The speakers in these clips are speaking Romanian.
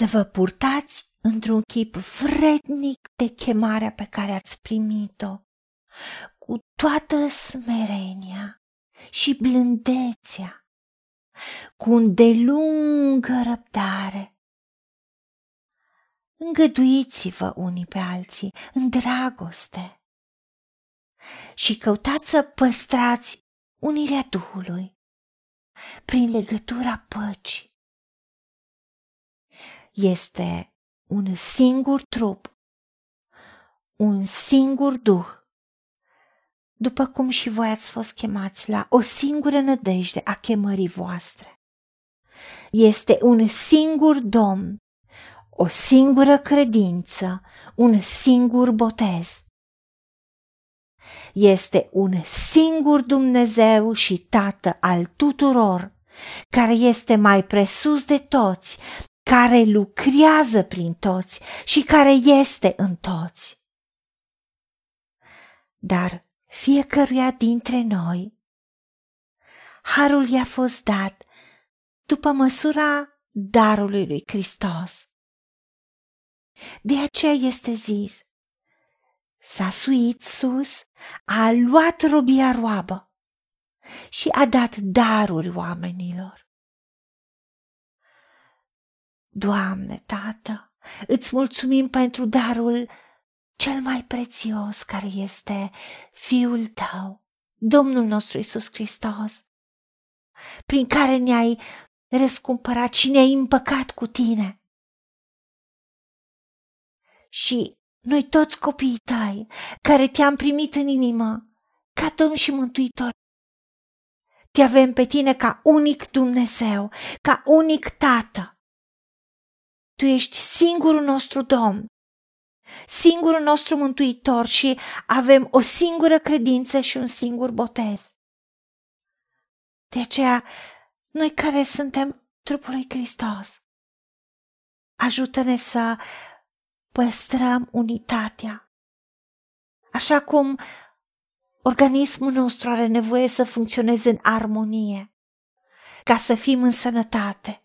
să vă purtați într-un chip vrednic de chemarea pe care ați primit-o, cu toată smerenia și blândețea, cu un delungă răbdare. Îngăduiți-vă unii pe alții în dragoste și căutați să păstrați unirea Duhului prin legătura păcii. Este un singur trup, un singur duh, după cum și voi ați fost chemați la o singură nădejde a chemării voastre. Este un singur Domn, o singură credință, un singur botez. Este un singur Dumnezeu și Tată al tuturor, care este mai presus de toți, care lucrează prin toți și care este în toți. Dar fiecăruia dintre noi, harul i-a fost dat după măsura darului lui Hristos. De aceea este zis, s-a suit sus, a luat robia roabă și a dat daruri oamenilor. Doamne, Tată, îți mulțumim pentru darul cel mai prețios care este Fiul Tău, Domnul nostru Isus Hristos, prin care ne-ai răscumpărat și ne-ai împăcat cu Tine. Și noi toți copiii tăi, care te-am primit în inimă, ca Domn și Mântuitor, te avem pe tine ca unic Dumnezeu, ca unic Tată. Tu ești singurul nostru Domn, singurul nostru Mântuitor și avem o singură credință și un singur botez. De aceea, noi care suntem trupul lui Hristos, ajută-ne să păstrăm unitatea. Așa cum organismul nostru are nevoie să funcționeze în armonie, ca să fim în sănătate.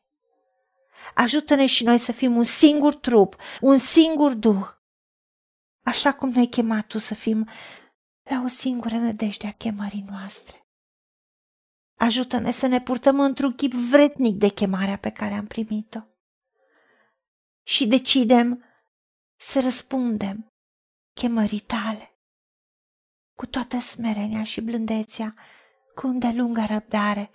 Ajută-ne și noi să fim un singur trup, un singur duh, așa cum ne-ai chemat tu să fim la o singură nădejde a chemării noastre. Ajută-ne să ne purtăm într-un chip vretnic de chemarea pe care am primit-o. Și decidem să răspundem chemării tale cu toată smerenia și blândețea, cu îndelungă răbdare,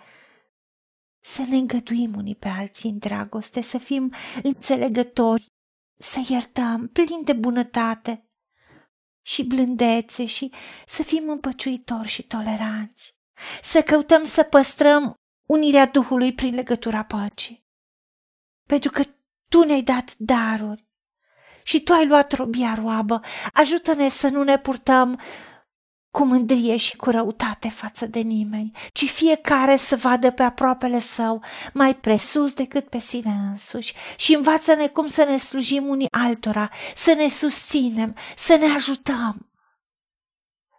să ne îngăduim unii pe alții în dragoste, să fim înțelegători, să iertăm plin de bunătate și blândețe și să fim împăciuitori și toleranți, să căutăm să păstrăm unirea Duhului prin legătura păcii. Pentru că Tu ne-ai dat daruri și Tu ai luat robia roabă, ajută-ne să nu ne purtăm cu mândrie și cu răutate față de nimeni, ci fiecare să vadă pe aproapele său mai presus decât pe sine însuși și învață-ne cum să ne slujim unii altora, să ne susținem, să ne ajutăm.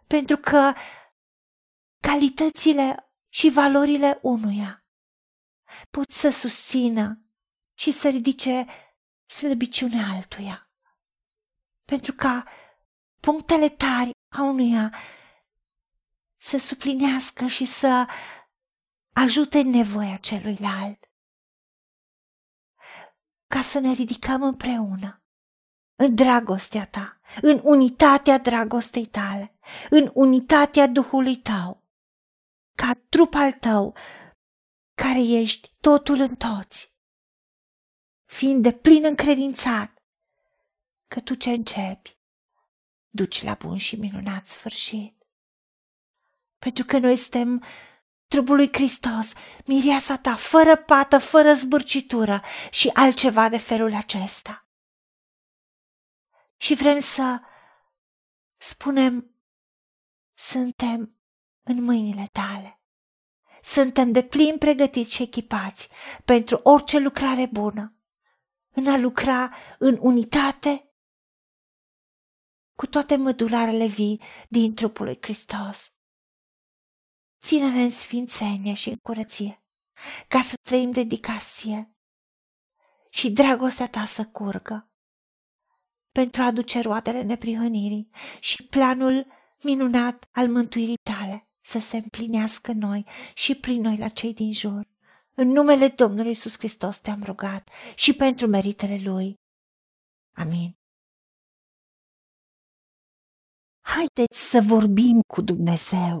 Pentru că calitățile și valorile unuia pot să susțină și să ridice slăbiciunea altuia. Pentru ca punctele tari a unuia să suplinească și să ajute în nevoia celuilalt. Ca să ne ridicăm împreună, în dragostea ta, în unitatea dragostei tale, în unitatea Duhului tău, ca trup al tău, care ești totul în toți, fiind de plin încredințat că tu ce începi, duci la bun și minunat sfârșit pentru că noi suntem trupul lui Hristos, mireasa ta, fără pată, fără zbârcitură și altceva de felul acesta. Și vrem să spunem, suntem în mâinile tale. Suntem de plin pregătiți și echipați pentru orice lucrare bună, în a lucra în unitate cu toate mădularele vii din trupul lui Hristos ține-ne în sfințenie și în curăție, ca să trăim dedicație și dragostea ta să curgă pentru a aduce roadele neprihănirii și planul minunat al mântuirii tale să se împlinească în noi și prin noi la cei din jur. În numele Domnului Isus Hristos te-am rugat și pentru meritele Lui. Amin. Haideți să vorbim cu Dumnezeu,